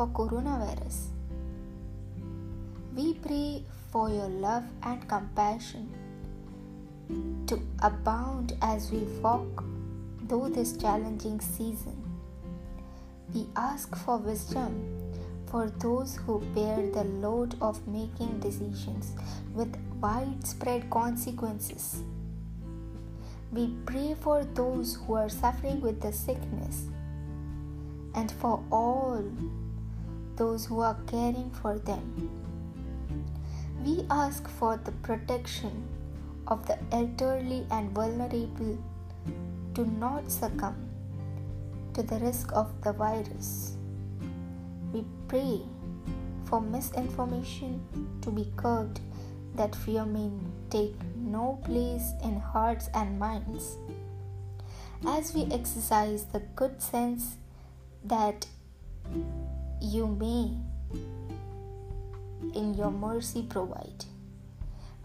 for coronavirus. We pray for your love and compassion to abound as we walk through this challenging season. We ask for wisdom for those who bear the load of making decisions with widespread consequences. We pray for those who are suffering with the sickness and for all those who are caring for them. We ask for the protection of the elderly and vulnerable to not succumb to the risk of the virus. We pray for misinformation to be curbed that fear may take no place in hearts and minds. As we exercise the good sense that you may, in your mercy, provide.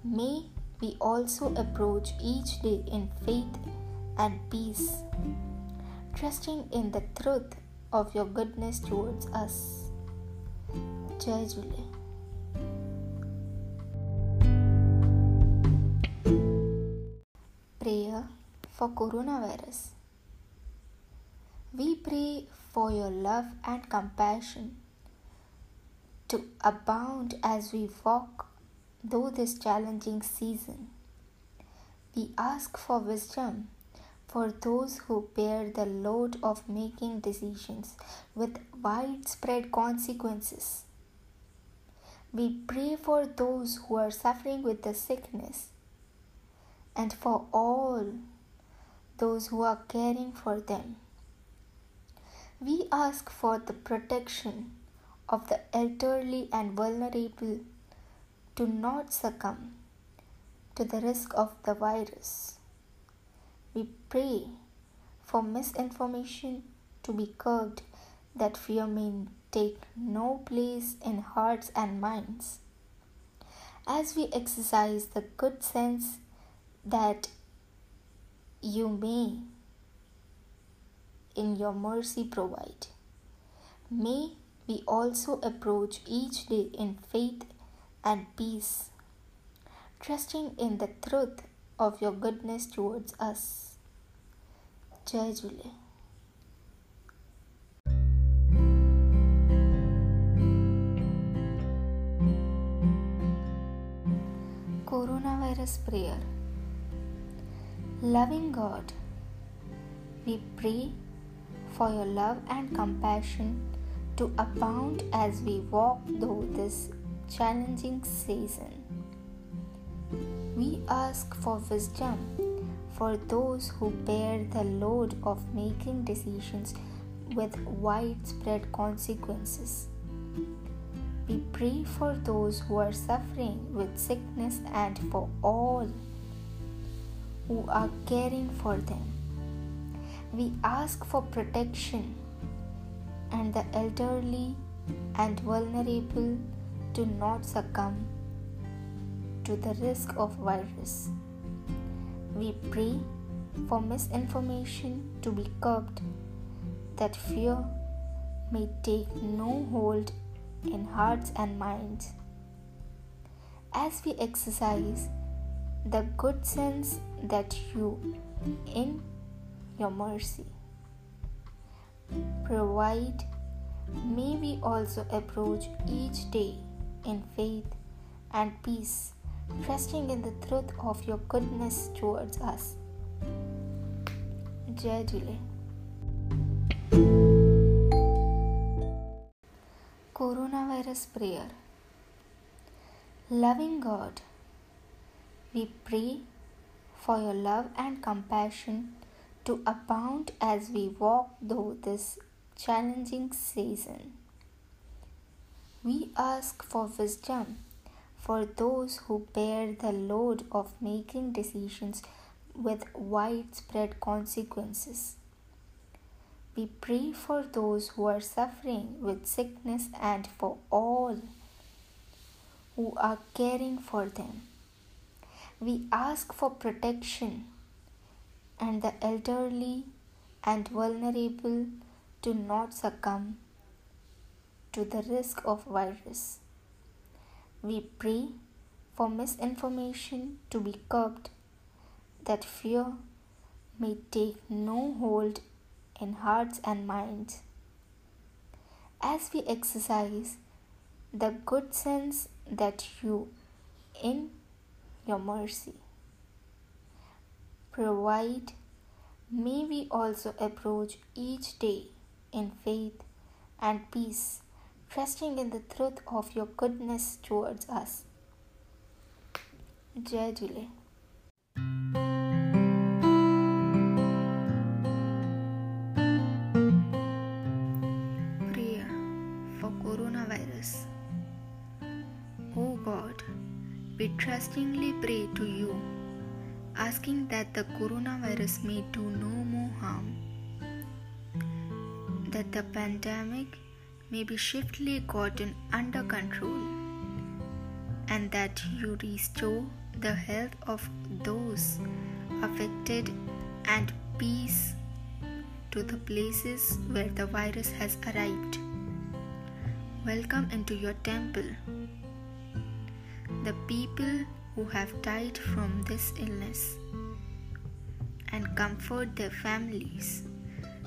May we also approach each day in faith and peace, trusting in the truth of your goodness towards us. Jai Jule. Prayer for coronavirus. We pray for your love and compassion to abound as we walk through this challenging season. We ask for wisdom for those who bear the load of making decisions with widespread consequences. We pray for those who are suffering with the sickness and for all those who are caring for them. We ask for the protection of the elderly and vulnerable to not succumb to the risk of the virus. We pray for misinformation to be curbed that fear may take no place in hearts and minds. As we exercise the good sense that you may, in your mercy, provide. May we also approach each day in faith and peace, trusting in the truth of your goodness towards us. Jai. Coronavirus Prayer Loving God, we pray for your love and compassion to abound as we walk through this challenging season. We ask for wisdom for those who bear the load of making decisions with widespread consequences. We pray for those who are suffering with sickness and for all who are caring for them. We ask for protection and the elderly and vulnerable to not succumb to the risk of virus. We pray for misinformation to be curbed that fear may take no hold in hearts and minds. As we exercise the good sense that you, in your mercy, provide, may we also approach each day in faith and peace, trusting in the truth of your goodness towards us. Jai Jule. Coronavirus Prayer Loving God, we pray for your love and compassion to abound as we walk through this challenging season. We ask for wisdom for those who bear the load of making decisions with widespread consequences. We pray for those who are suffering with sickness and for all who are caring for them. We ask for protection and the elderly and vulnerable to not succumb to the risk of virus. We pray for misinformation to be curbed, that fear may take no hold in hearts and minds. As we exercise the good sense that you, in your mercy, provide, may we also approach each day in faith and peace, trusting in the truth of your goodness towards us. Jai Jule. Prayer for coronavirus. O God, we trustingly pray to you, asking that the coronavirus may do no more harm, that the pandemic may be swiftly gotten under control, and that you restore the health of those affected and peace to the places where the virus has arrived. Welcome into your temple. The people who have died from this illness and comfort their families,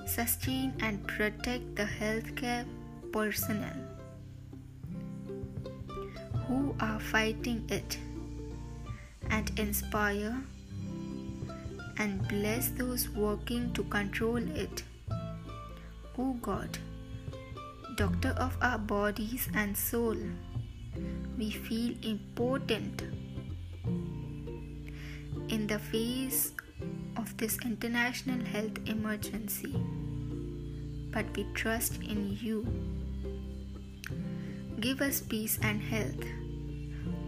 sustain and protect the healthcare personnel who are fighting it, and inspire and bless those working to control it. O God, Doctor of our bodies and soul, we feel important in the face of this international health emergency, but we trust in you. Give us peace and health.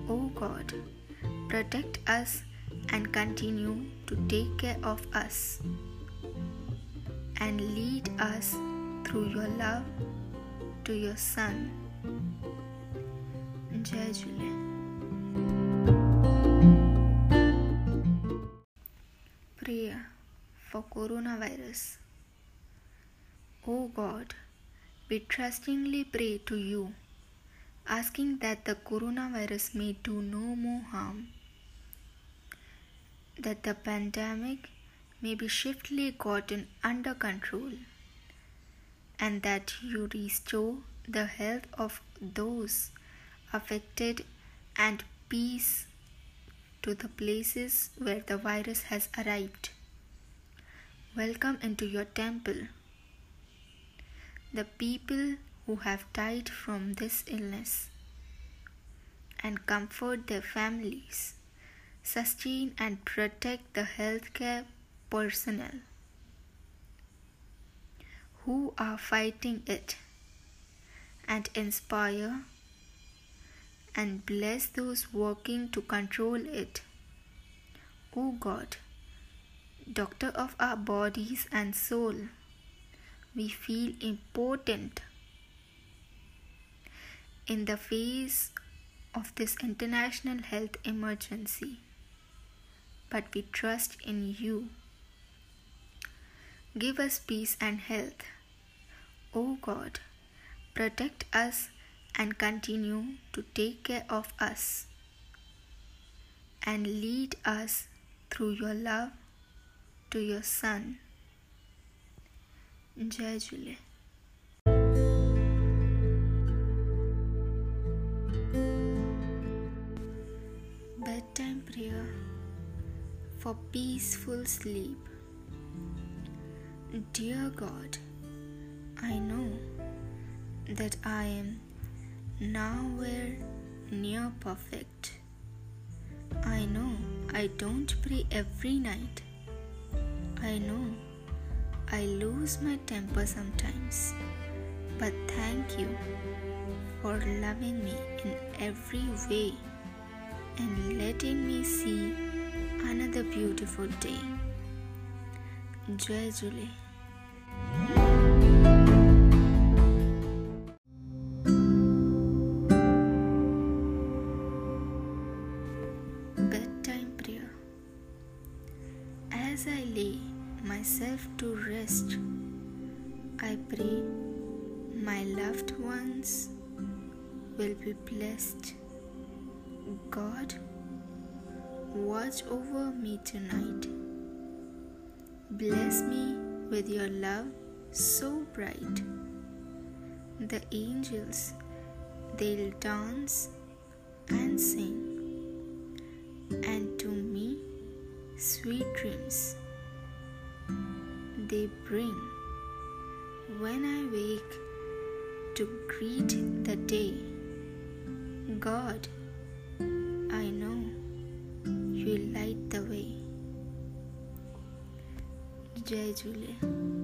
O God, protect us and continue to take care of us and lead us through your love to your Son. Jai coronavirus. O God, we trustingly pray to you, asking that the coronavirus may do no more harm that the pandemic may be swiftly gotten under control and that you restore the health of those affected and peace to the places where the virus has arrived. Welcome into your temple. The people who have died from this illness and comfort their families sustain and protect the healthcare personnel who are fighting it, and inspire and bless those working to control it. O God, Doctor of our bodies and soul, we feel important in the face of this international health emergency but we trust in you. Give us peace and health. O God, protect us and continue to take care of us and lead us through your love to your Son. Jai Jule. Bedtime prayer for peaceful sleep. Dear God, I know that I am nowhere near perfect. I know I don't pray every night. I know I lose my temper sometimes. But thank you for loving me in every way and letting me see another beautiful day. Jai. Love so bright. The angels, they'll dance and sing, and to me, sweet dreams they bring when I wake to greet the day. God, I know you light the way. Jai Jule.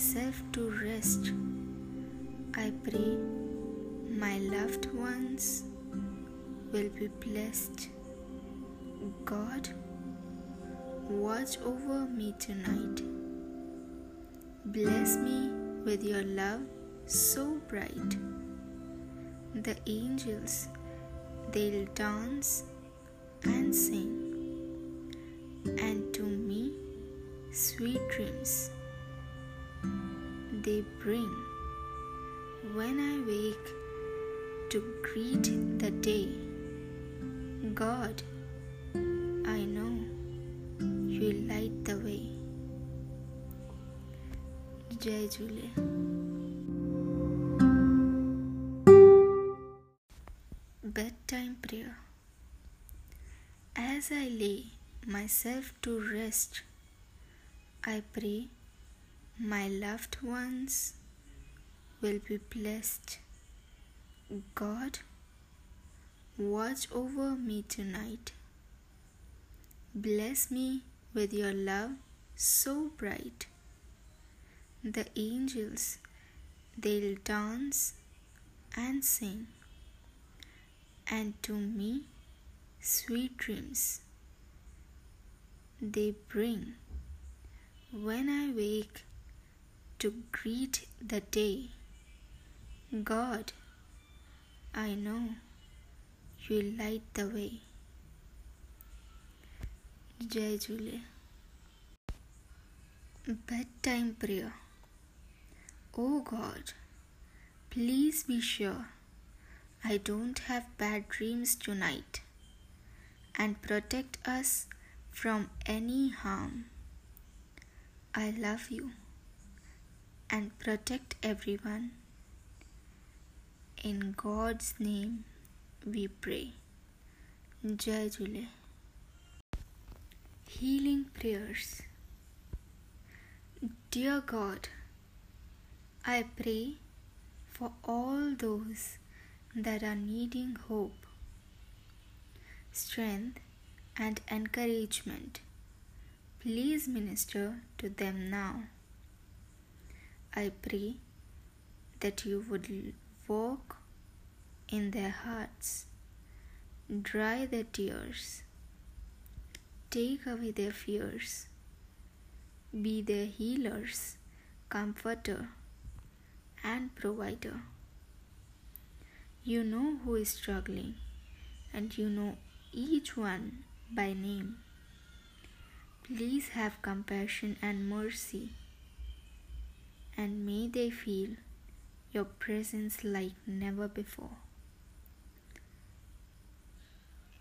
Myself to rest, I pray my loved ones will be blessed. God, watch over me tonight. Bless me with your love so bright. The angels, they'll dance and sing, and to me, sweet dreams they bring when I wake to greet the day. God, I know you light the way. Jai. Bedtime prayer. As I lay myself to rest, I pray my loved ones will be blessed. God, watch over me tonight. Bless me with your love so bright. The angels, they'll dance and sing, and to me, sweet dreams they bring when I wake to greet the day. God, I know you light the way. Jai. Bedtime prayer. Oh God, please be sure I don't have bad dreams tonight and protect us from any harm. I love you and protect everyone. In God's name we pray. Jai Jule. Healing prayers. Dear God, I pray for all those that are needing hope, strength, and encouragement. Please minister to them now. I pray that you would walk in their hearts, dry their tears, take away their fears, be their healers, comforter, and provider. You know who is struggling, and you know each one by name. Please have compassion and mercy and may they feel your presence like never before.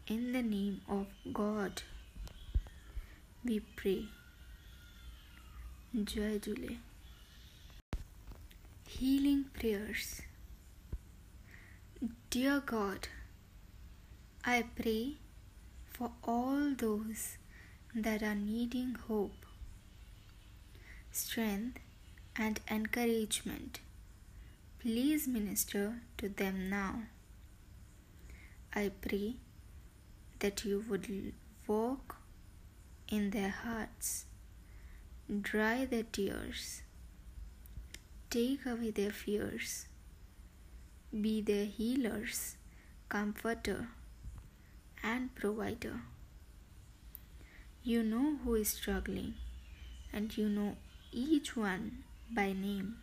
In the name of God, we pray. Jai Jule. Healing prayers. Dear God, I pray for all those that are needing hope, strength, and encouragement. Please minister to them now. I pray that you would walk in their hearts, dry their tears, take away their fears, be their healers, comforter, and provider. You know who is struggling, and you know each one by name.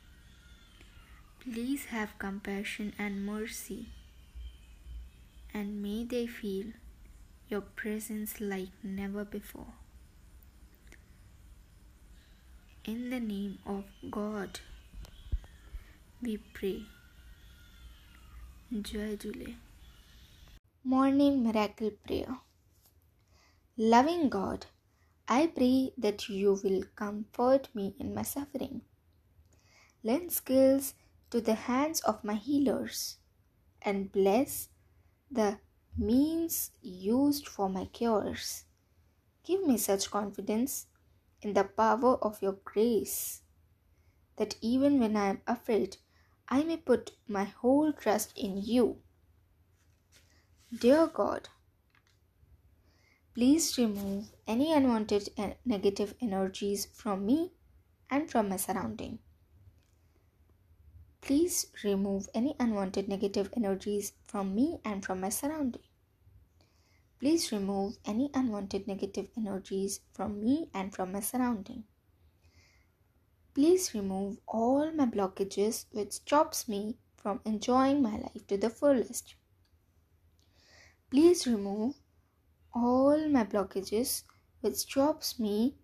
Please have compassion and mercy, and may they feel your presence like never before. In the name of God, we pray. Jai Jule. Morning Miracle Prayer. Loving God, I pray that you will comfort me in my suffering. Lend skills to the hands of my healers and bless the means used for my cures. Give me such confidence in the power of your grace that even when I am afraid, I may put my whole trust in you. Dear God, please remove any unwanted and negative energies from me and from my surrounding. Please remove any unwanted negative energies from me and from my surrounding. Please remove any unwanted negative energies from me and from my surrounding. Please remove all my blockages which stops me from enjoying my life to the fullest. Please remove all my blockages which stops me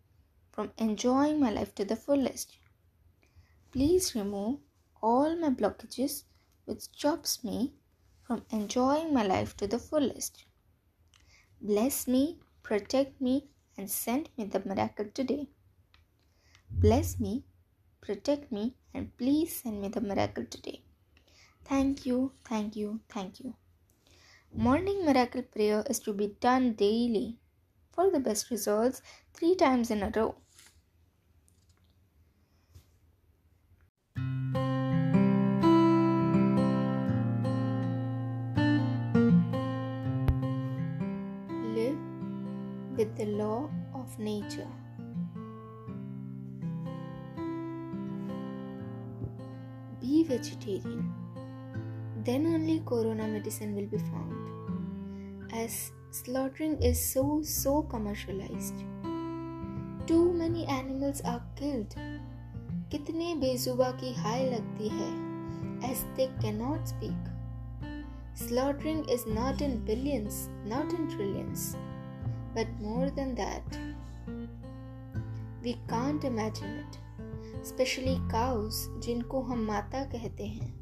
from enjoying my life to the fullest. Please remove all my blockages which stops me from enjoying my life to the fullest. Bless me, protect me, and send me the miracle today. Bless me, protect me, and please send me the miracle today. Thank you, thank you, thank you. Morning miracle prayer is to be done daily for the best results three times in a row. with the law of nature. Be vegetarian. Then only corona medicine will be found. As slaughtering is so so commercialized. Too many animals are killed. कितने बेजुबा की हाय लगती है as they cannot speak. Slaughtering is not in billions, not in trillions, but more than that. We can't imagine it. Especially cows, जिनको हम माता कहते हैं.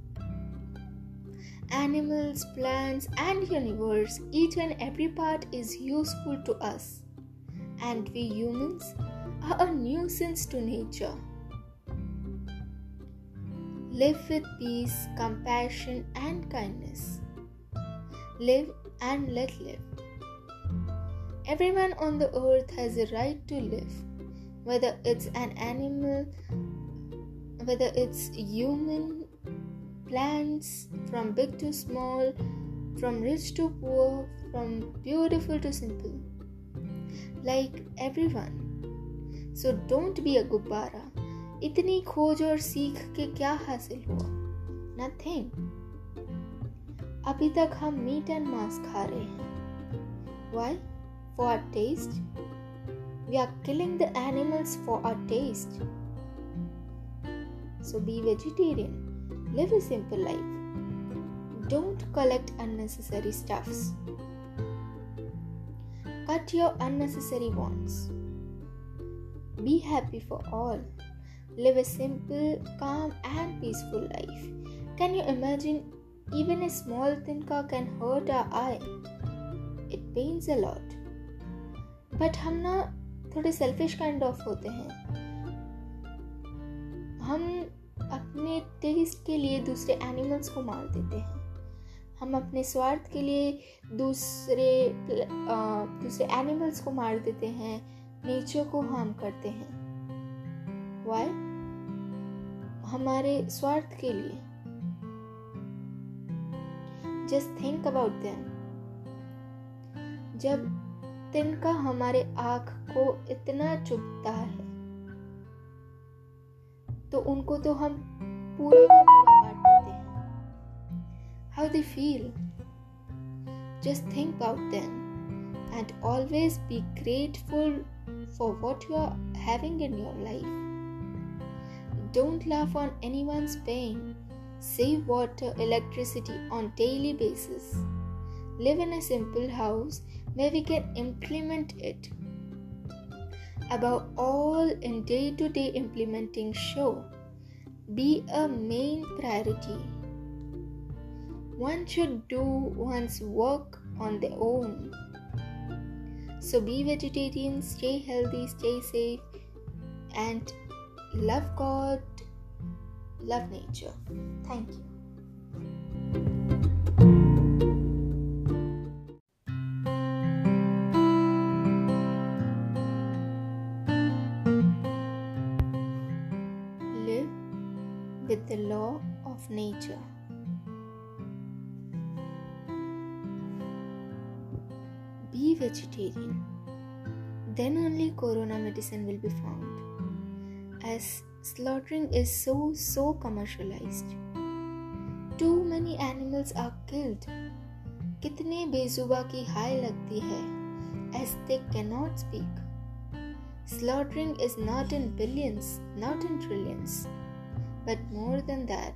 Animals, plants, and universe, each and every part is useful to us. And we humans are a nuisance to nature. Live with peace, compassion, and kindness. Live and let live. Everyone on the earth has a right to live, whether it's an animal, whether it's human, plants, from big to small, from rich to poor, from beautiful to simple. Like everyone. So don't be a gubbara. इतनी खोज और सीख के क्या हासिल हुआ nothing अभी तक हम मीट एंड मांस खा रहे हैं why for our taste. We are killing the animals for our taste. So be vegetarian. Live a simple life. Don't collect unnecessary stuffs. Cut your unnecessary wants. Be happy for all. Live a simple, calm, and peaceful life. Can you imagine? Even a small tinka can hurt our eye. It pains a lot. But हम ना थोड़े selfish kind of होते हैं। हम अपने test के लिए दूसरे एनिमल्स को मार देते हैं। हम अपने स्वार्थ के लिए दूसरे दूसरे एनिमल्स को मार देते हैं। नेचर को हार्म करते हैं। वाई हमारे स्वार्थ के लिए। जस्ट थिंक अबाउट देम जब तिनका हमारे आँख को इतना चुभता है तो उनको तो हम पूरा का पूरा काट देते हैं how they feel just think about them and always be grateful for what you are having in your life Don't laugh on anyone's pain. save water, electricity on daily basis. Live in a simple house where we can implement it. Above all, in day to day implementing show, be a main priority. One should do one's work on their own. So be vegetarian, stay healthy, stay safe, and love God, love nature. Thank you. nature. Be vegetarian. Then only corona medicine will be found. As slaughtering is so so commercialized. Too many animals are killed. कितने बेजुबा की हाय लगती है as they cannot speak. Slaughtering is not in billions, not in trillions, but more than that.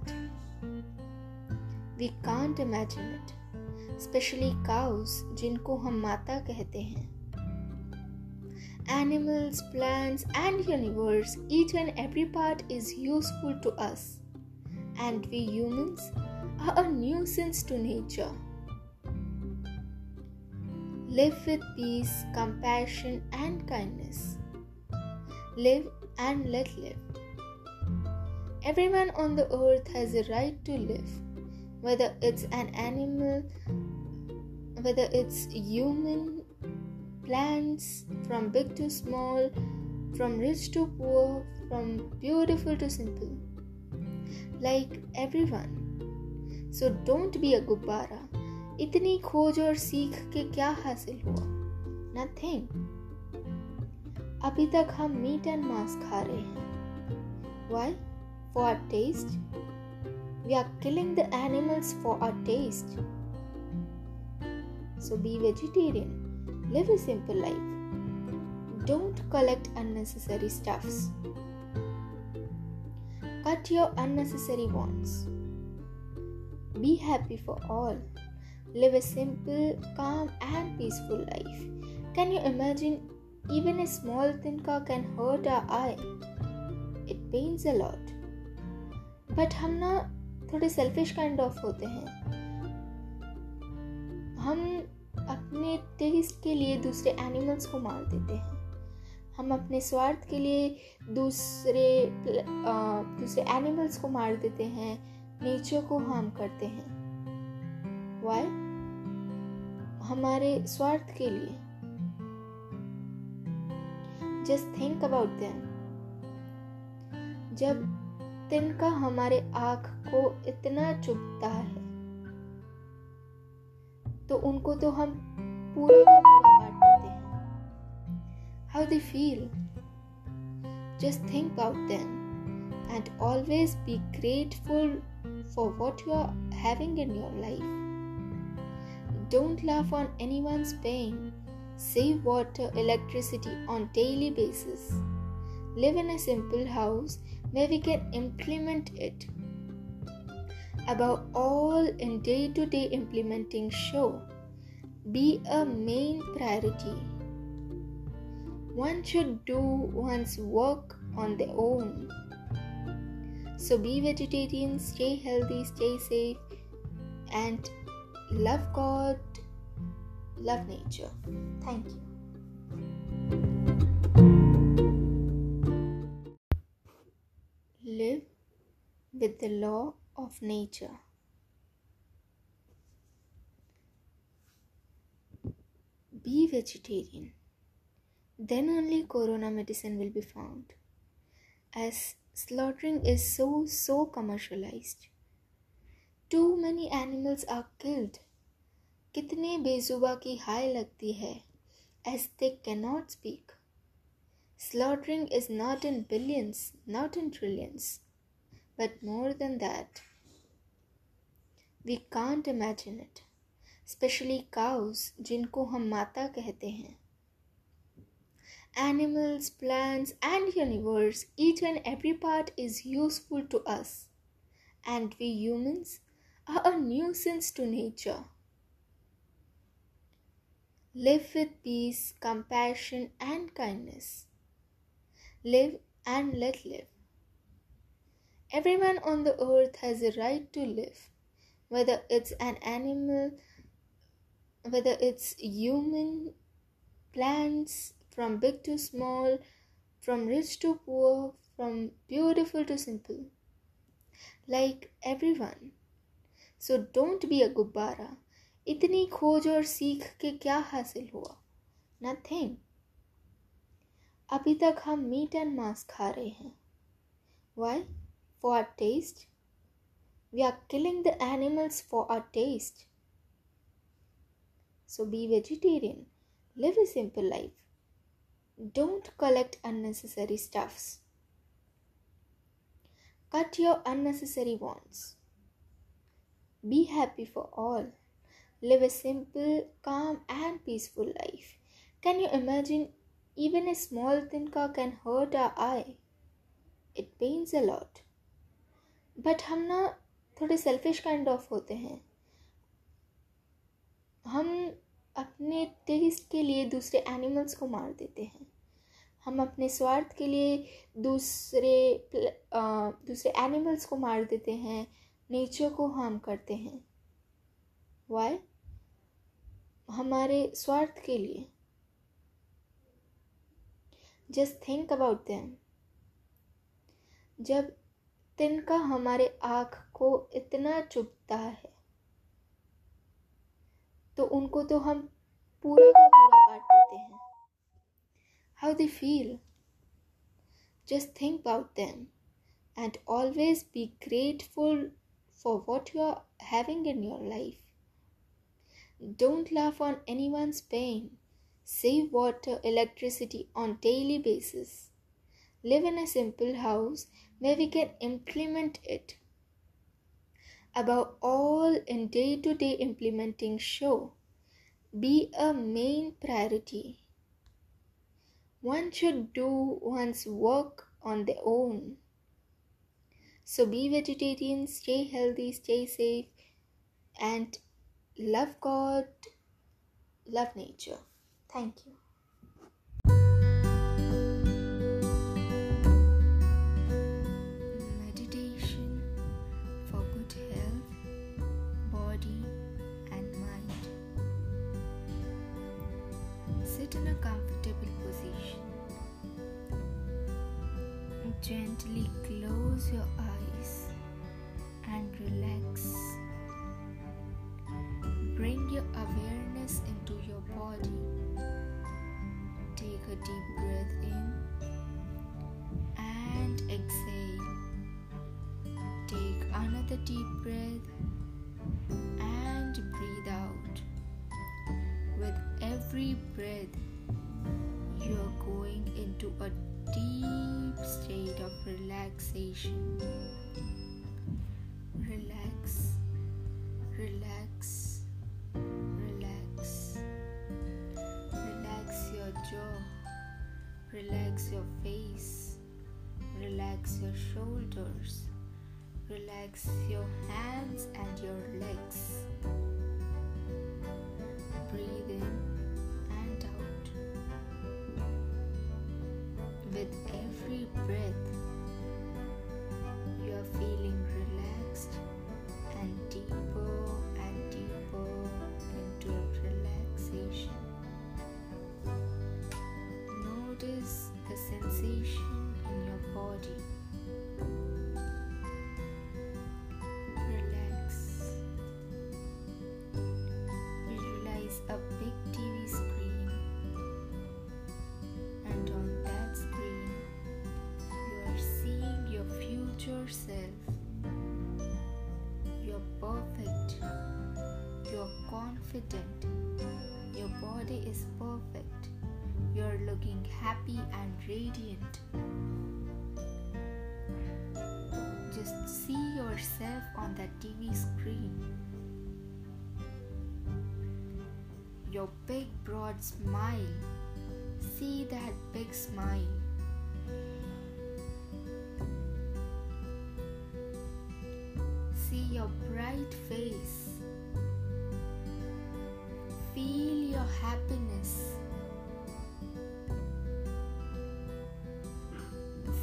We can't imagine it. Especially cows, जिनको हम माता कहते हैं. Animals, plants, and universe, each and every part is useful to us. And we humans are a nuisance to nature. Live with peace, compassion, and kindness. Live and let live. Everyone on the earth has a right to live, whether it's an animal, whether it's human, plants, from big to small, from rich to poor, from beautiful to simple. Like everyone. So don't be a gubbara. इतनी खोज और सीख के क्या हासिल हुआ nothing अभी तक हम मीट एंड मांस खा रहे हैं why for our test we are killing the animals for our taste. So be vegetarian. Live a simple life. Don't collect unnecessary stuffs. Cut your unnecessary wants. Be happy for all. Live a simple, calm, and peaceful life. Can you imagine? Even a small thinka can hurt our eye. It pains a lot. But Hamna थोड़े selfish kind of होते हैं। हम अपने test के लिए दूसरे animals को मार देते हैं। हम अपने स्वार्थ के लिए दूसरे दूसरे एनिमल्स को मार देते हैं। नेचर को हार्म करते हैं। वाई हमारे स्वार्थ के लिए। जस्ट थिंक अबाउट देम जब तिनका हमारे आँख को इतना चुभता है तो उनको तो हम पूरा का हैं how they feel just think about them and always be grateful for what you are having in your life Don't laugh on anyone's pain. Save water, electricity on daily basis. Live in a simple house where we can implement it. Above all, in day to day implementing show, be a main priority. One should do one's work on their own. So be vegetarian, stay healthy, stay safe, and love God, love nature. Thank you. Live with the law of nature. Be vegetarian. Then only corona medicine will be found. As slaughtering is so so commercialized too many animals are killed. कितने बेजुबा की हाय लगती है as they cannot speak. Slaughtering is not in billions, not in trillions, but more than that. We can't imagine it. Especially cows, जिनको हम माता कहते हैं. Animals, plants, and universe, each and every part is useful to us and we humans are a nuisance to nature. Live with peace, compassion, and kindness. Live and let live. Everyone on the earth has a right to live, whether it's an animal, whether it's human, plants, from big to small, from rich to poor, from beautiful to simple. Like everyone. So don't be a gubbara. इतनी खोज और सीख के क्या हासिल हुआ nothing अभी तक हम मीट एंड मांस खा रहे हैं why for our taste we are killing the animals for our taste So be vegetarian. Live a simple life. Don't collect unnecessary stuffs. Cut your unnecessary wants. Be happy for all. Live a simple, calm, and peaceful life. Can you imagine? Even a small tinka can hurt our eye. It pains a lot. But हम ना थोड़े selfish kind of होते हैं। हम अपने test के लिए दूसरे एनिमल्स को मार देते हैं। हम अपने स्वार्थ के लिए दूसरे दूसरे एनिमल्स को मार देते हैं। नेचर को हार्म करते हैं। वाई हमारे स्वार्थ के लिए। जस्ट थिंक अबाउट देम जब तिनका हमारे आँख को इतना चुभता है तो उनको तो हम पूरा का पूरा काट देते हैं। How they feel just think about them and always be grateful for what you are having in your life Don't laugh on anyone's pain. Save water, electricity on daily basis. Live in a simple house where we can implement it. Above all, in day to day implementing show, be a main priority. One should do one's work on their own. So be vegetarian, stay healthy, stay safe, and love God, love nature. Thank you. Meditation for good health, body, and mind. Sit in a comfortable position. Gently close your eyes and relax. Bring your awareness into your body. Take a deep breath in and exhale. Take another deep breath and breathe out. With every breath, you are going into a deep state of relaxation. Relax, relax Relax your jaw. Relax your face, relax your shoulders, relax your hands and your legs. Breathe in and out. With every breath, you are feeling relaxed future self. You're perfect. You're confident. Your body is perfect you're looking happy and radiant. Just see yourself on that TV screen. Your big, broad smile. See that big smile. Your bright face. Feel your happiness.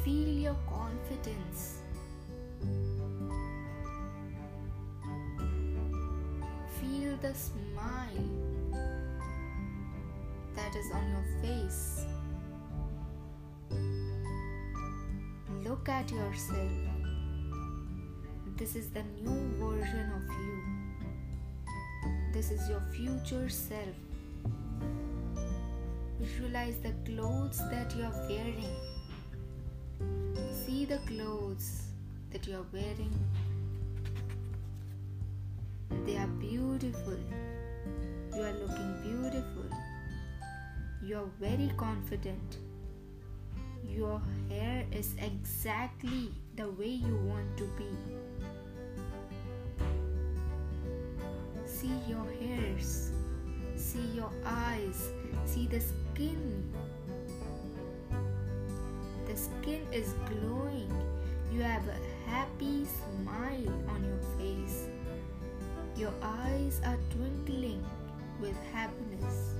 Feel your confidence. Feel the smile that is on your face. Look at yourself. This is the new version of you. This is your future self. Visualize the clothes that you are wearing. See the clothes that you are wearing. They are beautiful. You are looking beautiful. You are very confident. Your hair is exactly the way you want to be. See your hairs, see your eyes, see the skin. The skin is glowing. You have a happy smile on your face. Your eyes are twinkling with happiness.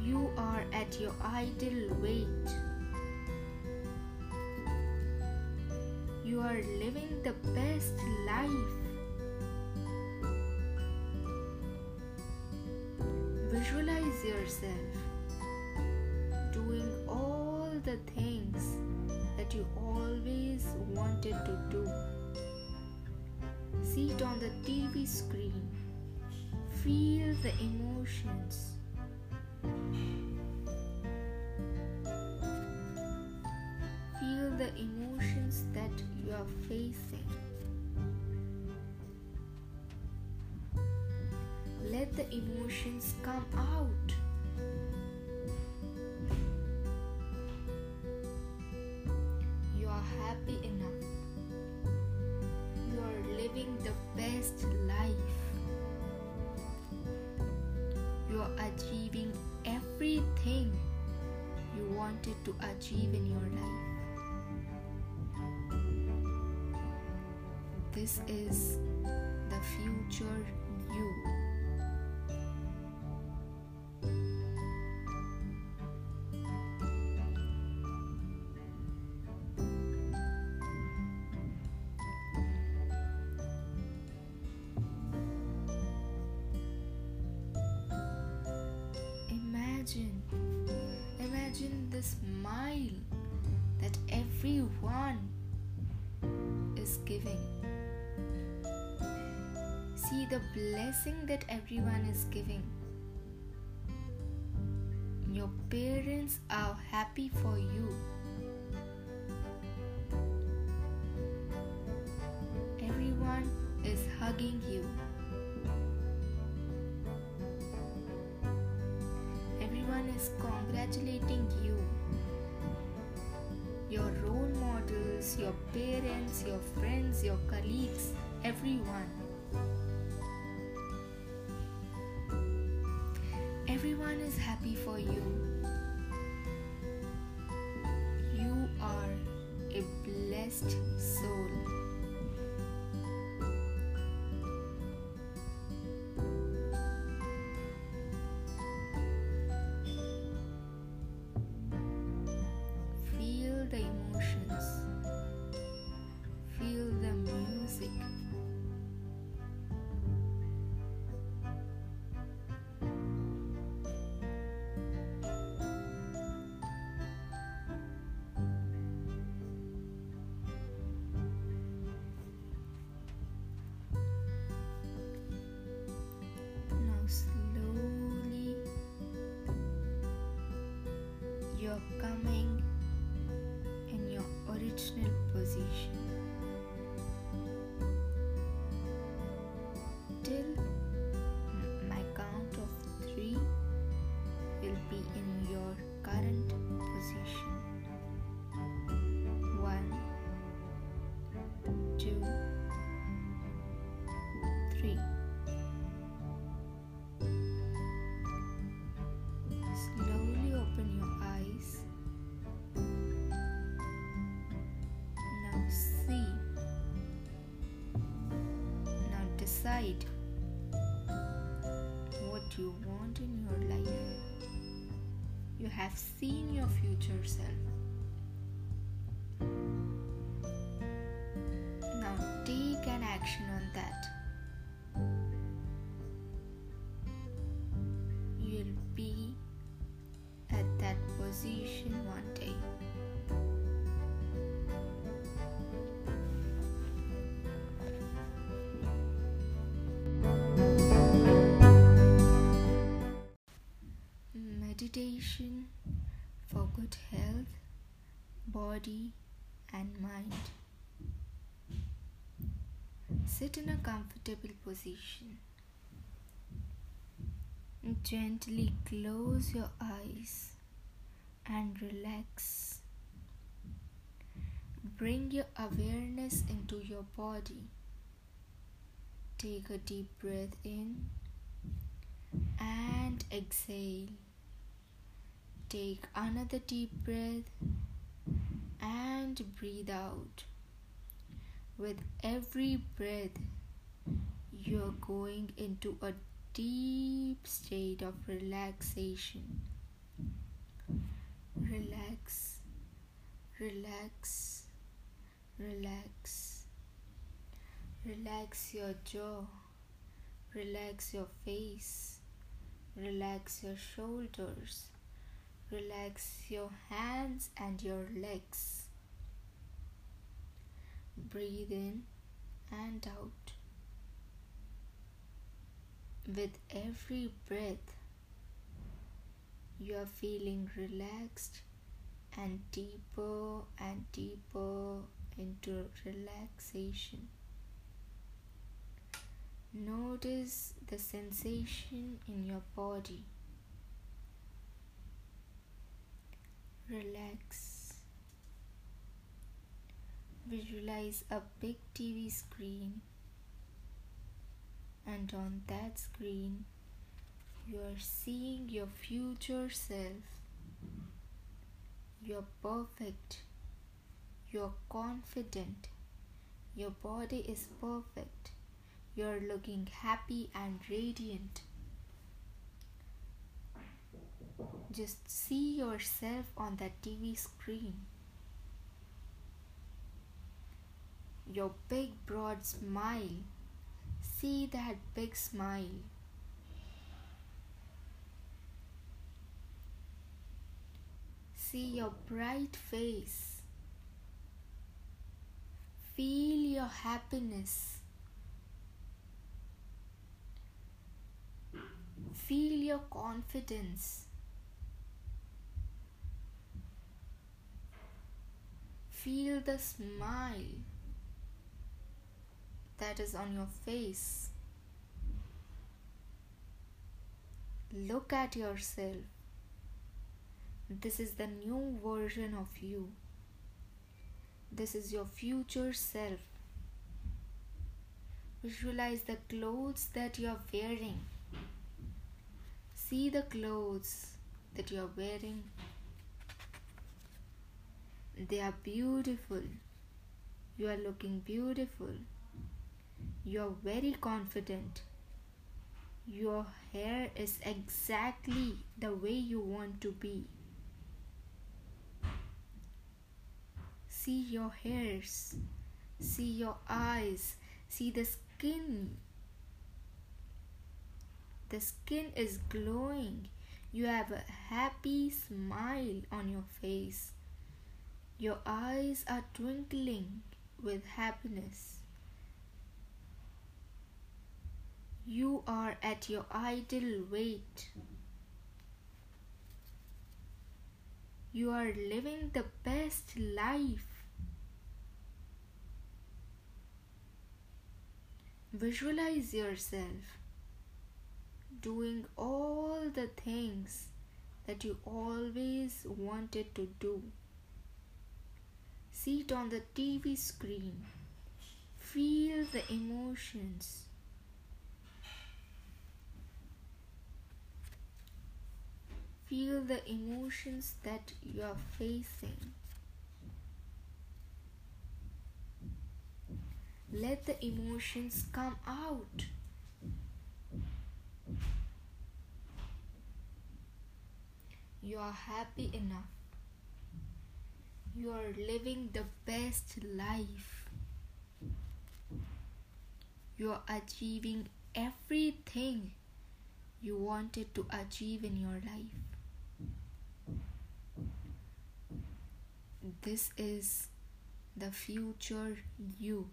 You are at your ideal weight. You are living the best life. Yourself doing all the things that you always wanted to do. See it on the TV screen. Feel the emotions. Feel the emotions that you are facing. Let the emotions come out. This is the future you. Imagine, imagine the smile that everyone is giving. See the blessing that everyone is giving. Your parents are happy for you. Everyone is hugging you. Everyone is congratulating you. Your role models, your parents, your friends, your colleagues, everyone. Everyone is happy for you. You are a blessed soul. Coming decide what you want in your life. You have seen your future self. Meditation for good health, body, and mind. Sit in a comfortable position. Gently close your eyes and relax. Bring your awareness into your body. Take a deep breath in and exhale. Take another deep breath and breathe out. With every breath, you're going into a deep state of relaxation. Relax, relax, relax. Relax your jaw, relax your face, relax your shoulders, relax your hands and your legs. Breathe in and out. With every breath, you are feeling relaxed and deeper and deeper into relaxation. Notice the sensation in your body. Relax. Visualize a big TV screen, and on that screen, you are seeing your future self. You're perfect. You're confident. Your body is perfect. You're looking happy and radiant. Just see yourself on that TV screen. Your big, broad smile. See that big smile. See your bright face. Feel your happiness. Feel your confidence. Feel the smile that is on your face. Look at yourself. This is the new version of you. This is your future self. Visualize the clothes that you are wearing. See the clothes that you are wearing. They are beautiful. You are looking beautiful. You are very confident. Your hair is exactly the way you want to be. See your hairs. See your eyes. See the skin. The skin is glowing. You have a happy smile on your face. Your eyes are twinkling with happiness. You are at your ideal weight. You are living the best life. Visualize yourself doing all the things that you always wanted to do. Sit on the TV screen. Feel the emotions. Feel the emotions that you are facing. Let the emotions come out. You are happy enough. You are living the best life. You are achieving everything you wanted to achieve in your life. This is the future you.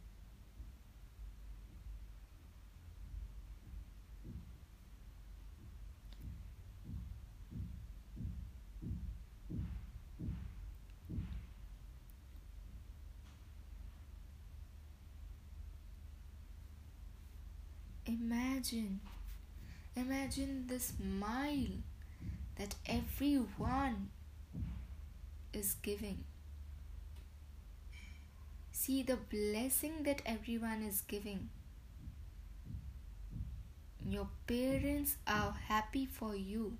Imagine, imagine the smile that everyone is giving. See the blessing that everyone is giving. Your parents are happy for you.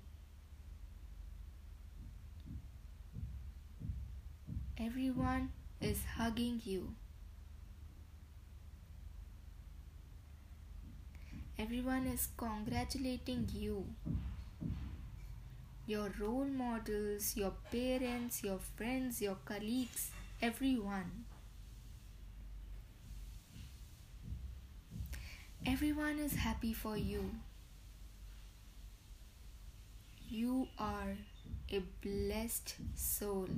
Everyone is hugging you. Everyone is congratulating you. Your role models, your parents, your friends, your colleagues, everyone. Everyone is happy for you. You are a blessed soul.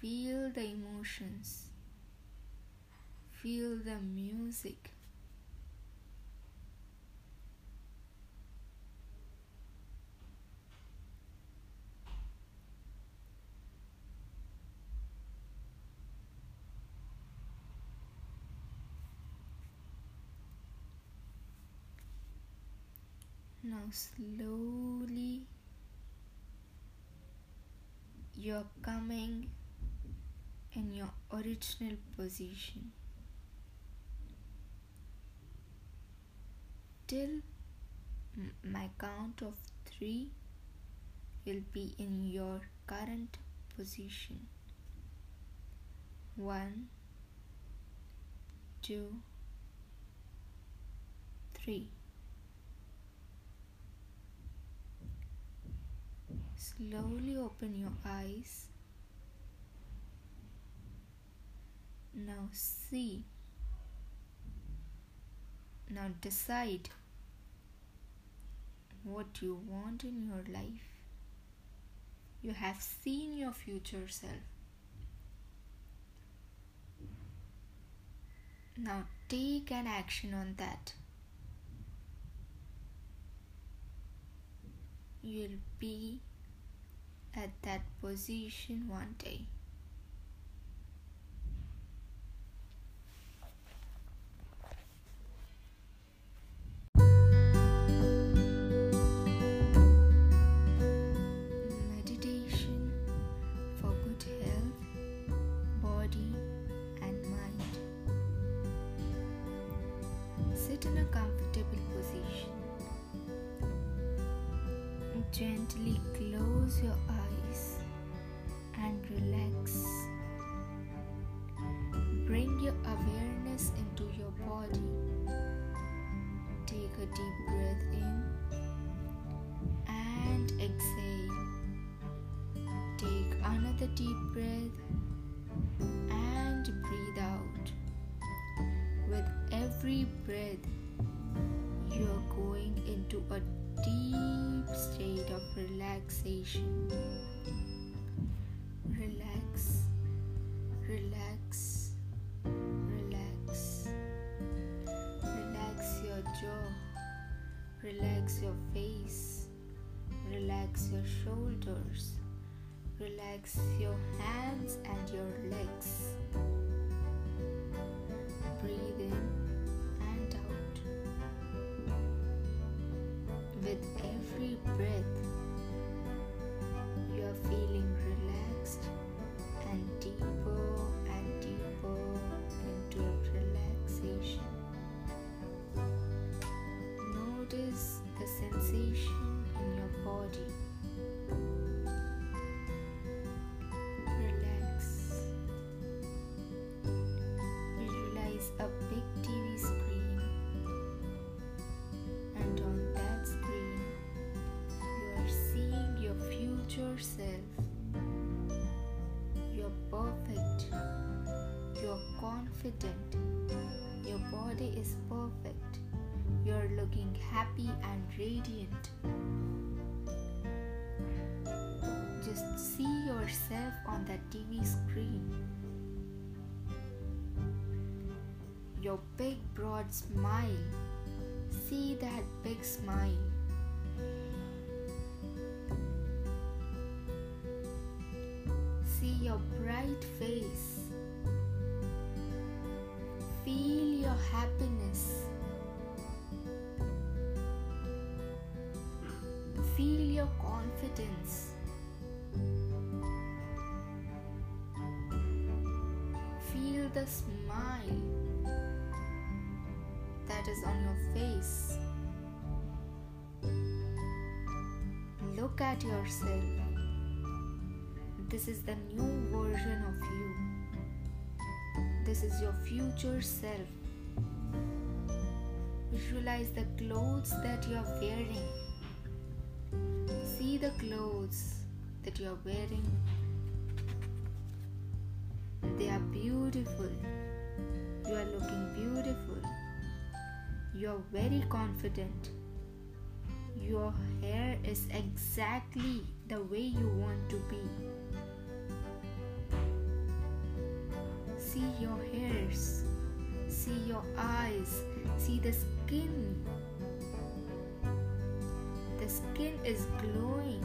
Feel the emotions. Feel the music. Now slowly you're coming in your original position. Till my count of 3 you'll be in your current position. 1 2 3 slowly open your eyes Now see. Now decide what you want in your life. You have seen your future self. Now take an action on that. You'll be at that position one day. A comfortable position. Gently close your eyes and relax. Bring your awareness into your body. Take a deep breath in and exhale. Take another deep breath and breathe out. With every breath, you are going into a deep state of relaxation. Relax, relax, relax. Relax your jaw, relax your face, relax your shoulders, relax your hands and your legs. Breathe in breath, yourself. You're perfect. You're confident. Your body is perfect. You're looking happy and radiant. Just see yourself on that TV screen. Your big, broad smile. See that big smile. See your bright face. Feel your happiness. Feel your confidence. Feel the smile that is on your face. Look at yourself. This is the new version of you. This is your future self. Visualize the clothes that you are wearing. See the clothes that you are wearing. They are beautiful. You are looking beautiful. You are very confident. Your hair is exactly the way you want to be. See your hairs, see your eyes, see the skin. The skin is glowing.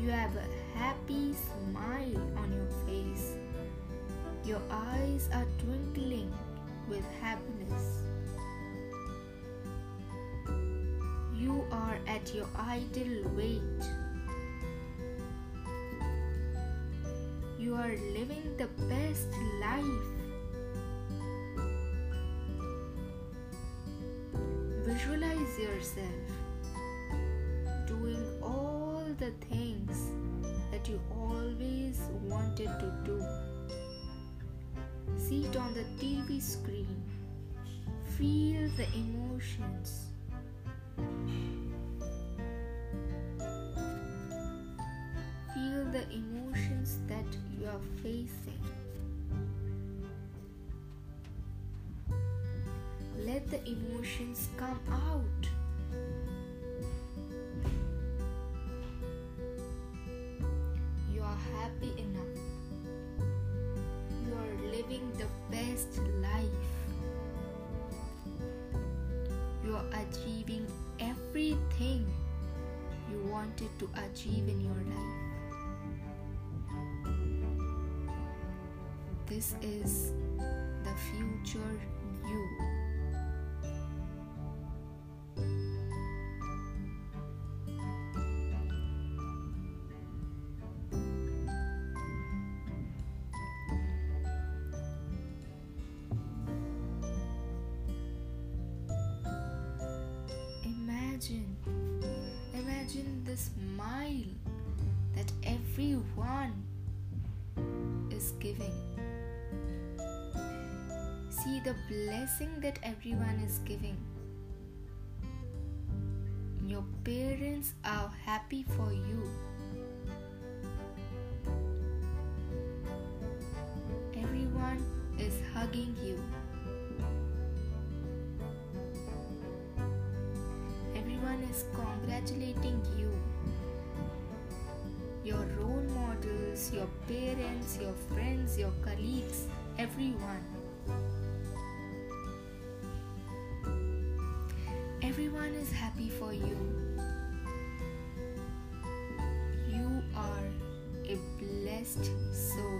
You have a happy smile on your face. Your eyes are twinkling with happiness. You are at your ideal weight. You are living the best life. Yourself doing all the things that you always wanted to do. See it on the TV screen. Feel the emotions. Emotions come out. You are happy enough. You are living the best life. You are achieving everything you wanted to achieve in your life. This is the future giving. See the blessing that everyone is giving. Your parents are happy for you. Everyone is hugging you. Everyone is congratulating you. Your role your parents, your friends, your colleagues, everyone. Everyone is happy for you. You are a blessed soul.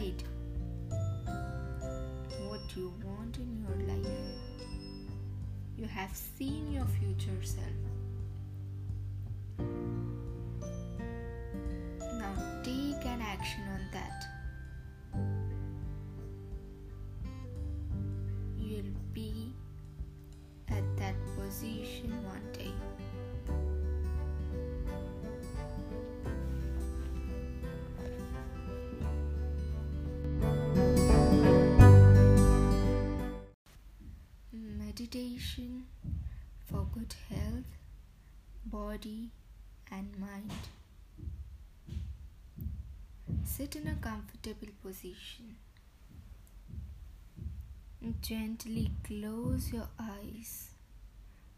Decide what you want in your life. You have seen your future self. Body, and mind. Sit in a comfortable position. Gently close your eyes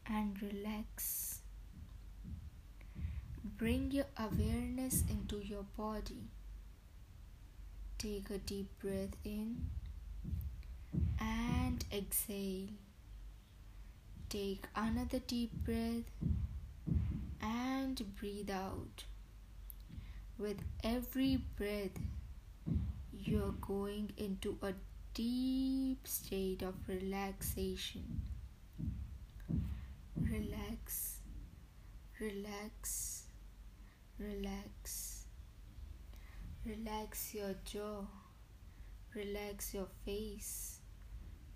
and relax. Bring your awareness into your body. Take a deep breath in and exhale. Take another deep breath and breathe out. With every breath, you're going into a deep state of relaxation. Relax, relax, relax. Relax your jaw, relax your face,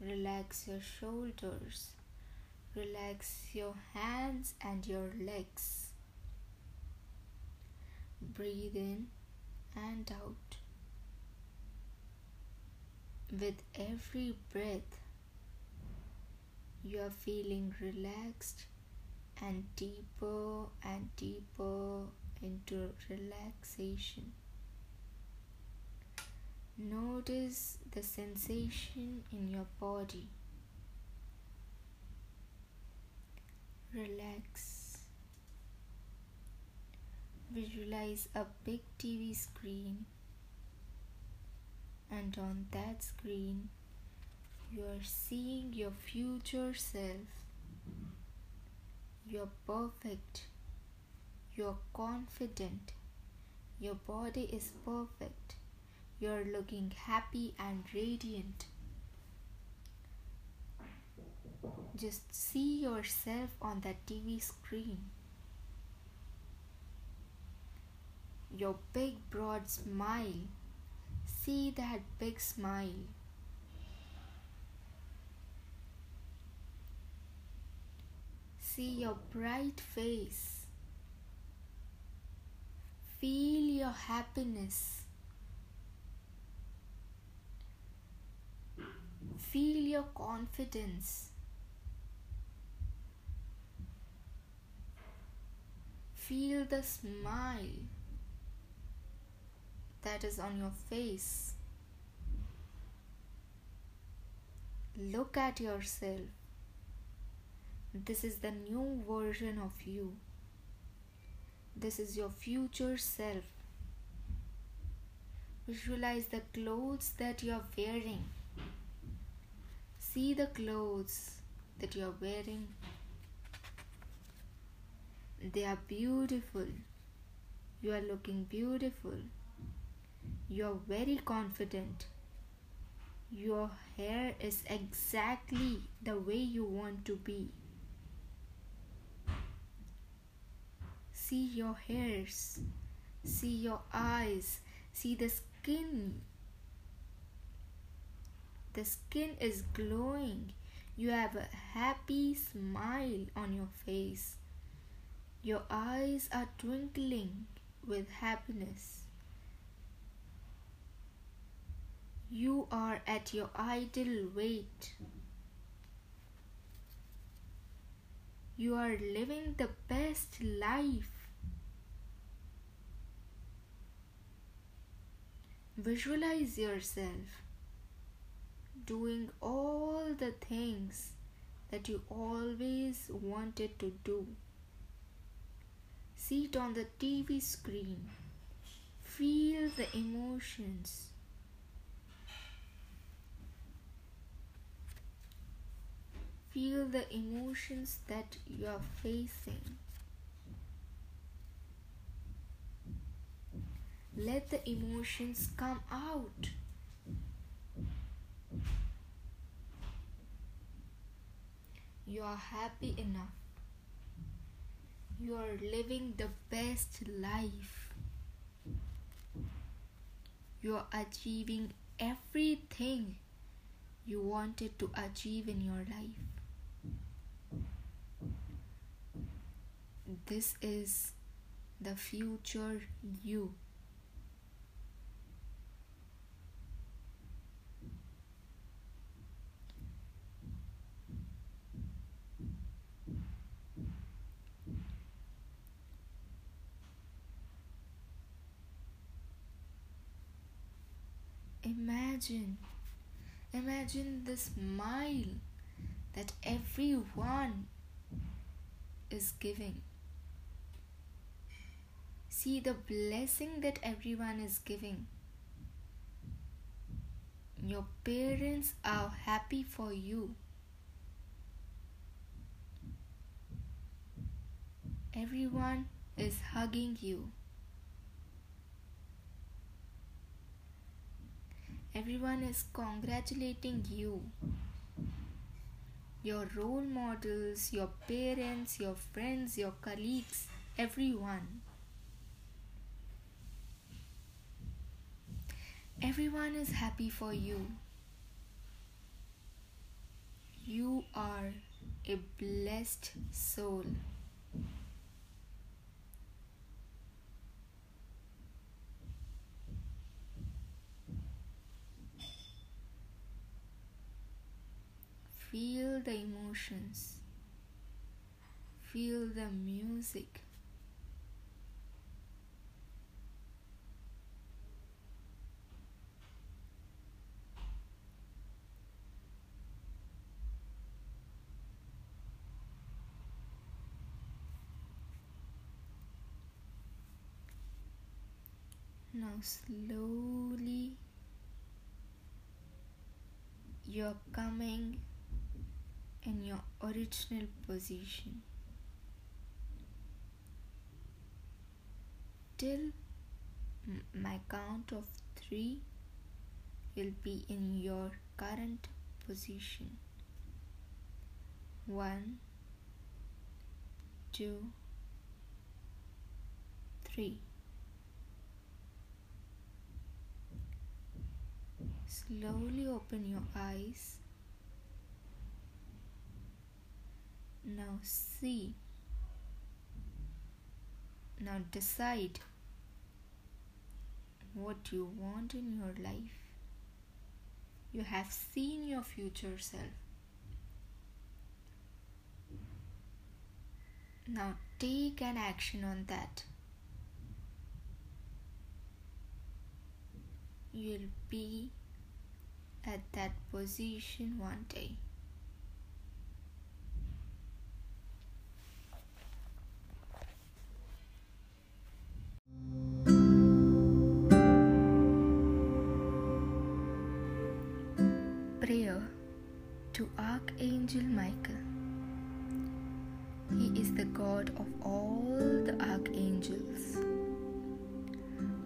relax your shoulders, relax your hands and your legs. Breathe in and out. With every breath, you are feeling relaxed and deeper and deeper into relaxation. Notice the sensation in your body. Relax. Visualize a big TV screen, and on that screen, you are seeing your future self. You're perfect. You're confident. Your body is perfect. You're looking happy and radiant. Just see yourself on that TV screen. Your big, broad smile. See that big smile. See your bright face. Feel your happiness. Feel your confidence. Feel the smile that is on your face. Look at yourself. This is the new version of you. This is your future self. Visualize the clothes that you are wearing. See the clothes that you are wearing. They are beautiful. You are looking beautiful. You are very confident. Your hair is exactly the way you want to be. See your hairs. See your eyes. See the skin. The skin is glowing. You have a happy smile on your face. Your eyes are twinkling with happiness. You are at your ideal weight. You are living the best life. Visualize yourself doing all the things that you always wanted to do. See it on the TV screen. Feel the emotions. Feel the emotions that you are facing. Let the emotions come out. You are happy enough. You are living the best life. You are achieving everything you wanted to achieve in your life. This is the future you. Imagine, imagine the smile that everyone is giving. See the blessing that everyone is giving. Your parents are happy for you. Everyone is hugging you. Everyone is congratulating you. Your role models, your parents, your friends, your colleagues, everyone. Everyone is happy for you. You are a blessed soul. Feel the emotions. Feel the music. Now, slowly, you're coming in your original position till my count of three you'll be in your current position. One, two, three. Slowly open your eyes. Now see. Now decide what you want in your life. You have seen your future self. Now take an action on that. You'll be at that position one day. Prayer to Archangel Michael. He is the God of all the archangels.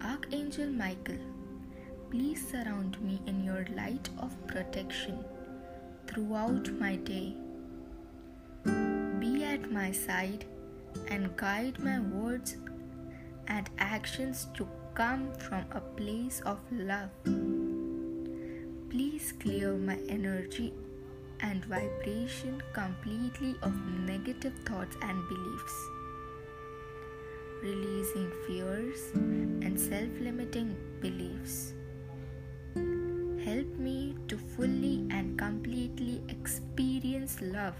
Archangel Michael Please surround me in your light of protection throughout my day. Be at my side and guide my words and actions to come from a place of love. Please clear my energy and vibration completely of negative thoughts and beliefs, releasing fears and self limiting beliefs. Help me to fully and completely experience love,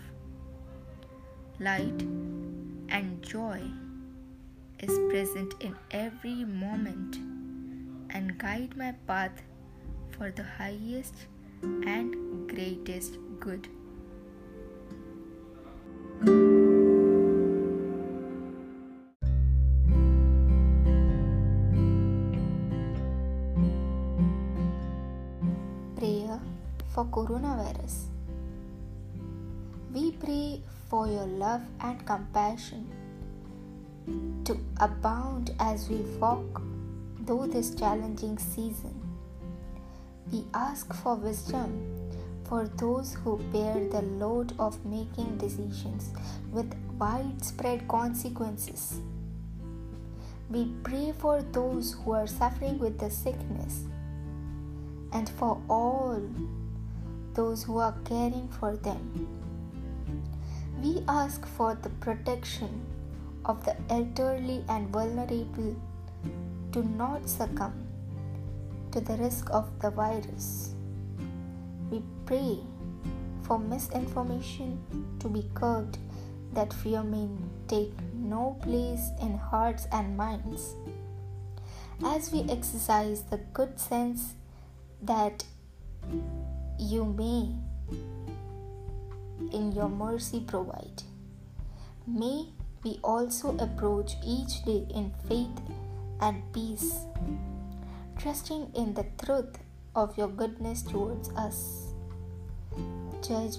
light, and joy is present in every moment and guide my path for the highest and greatest good. Prayer for coronavirus. We pray for your love and compassion to abound as we walk through this challenging season. We ask for wisdom for those who bear the load of making decisions with widespread consequences. We pray for those who are suffering with the sickness and for all those who are caring for them. We ask for the protection of the elderly and vulnerable to not succumb to the risk of the virus. We pray for misinformation to be curbed, that fear may take no place in hearts and minds. As we exercise the good sense that you may, in your mercy, provide. May we also approach each day in faith and peace, trusting in the truth of your goodness towards us. Jai.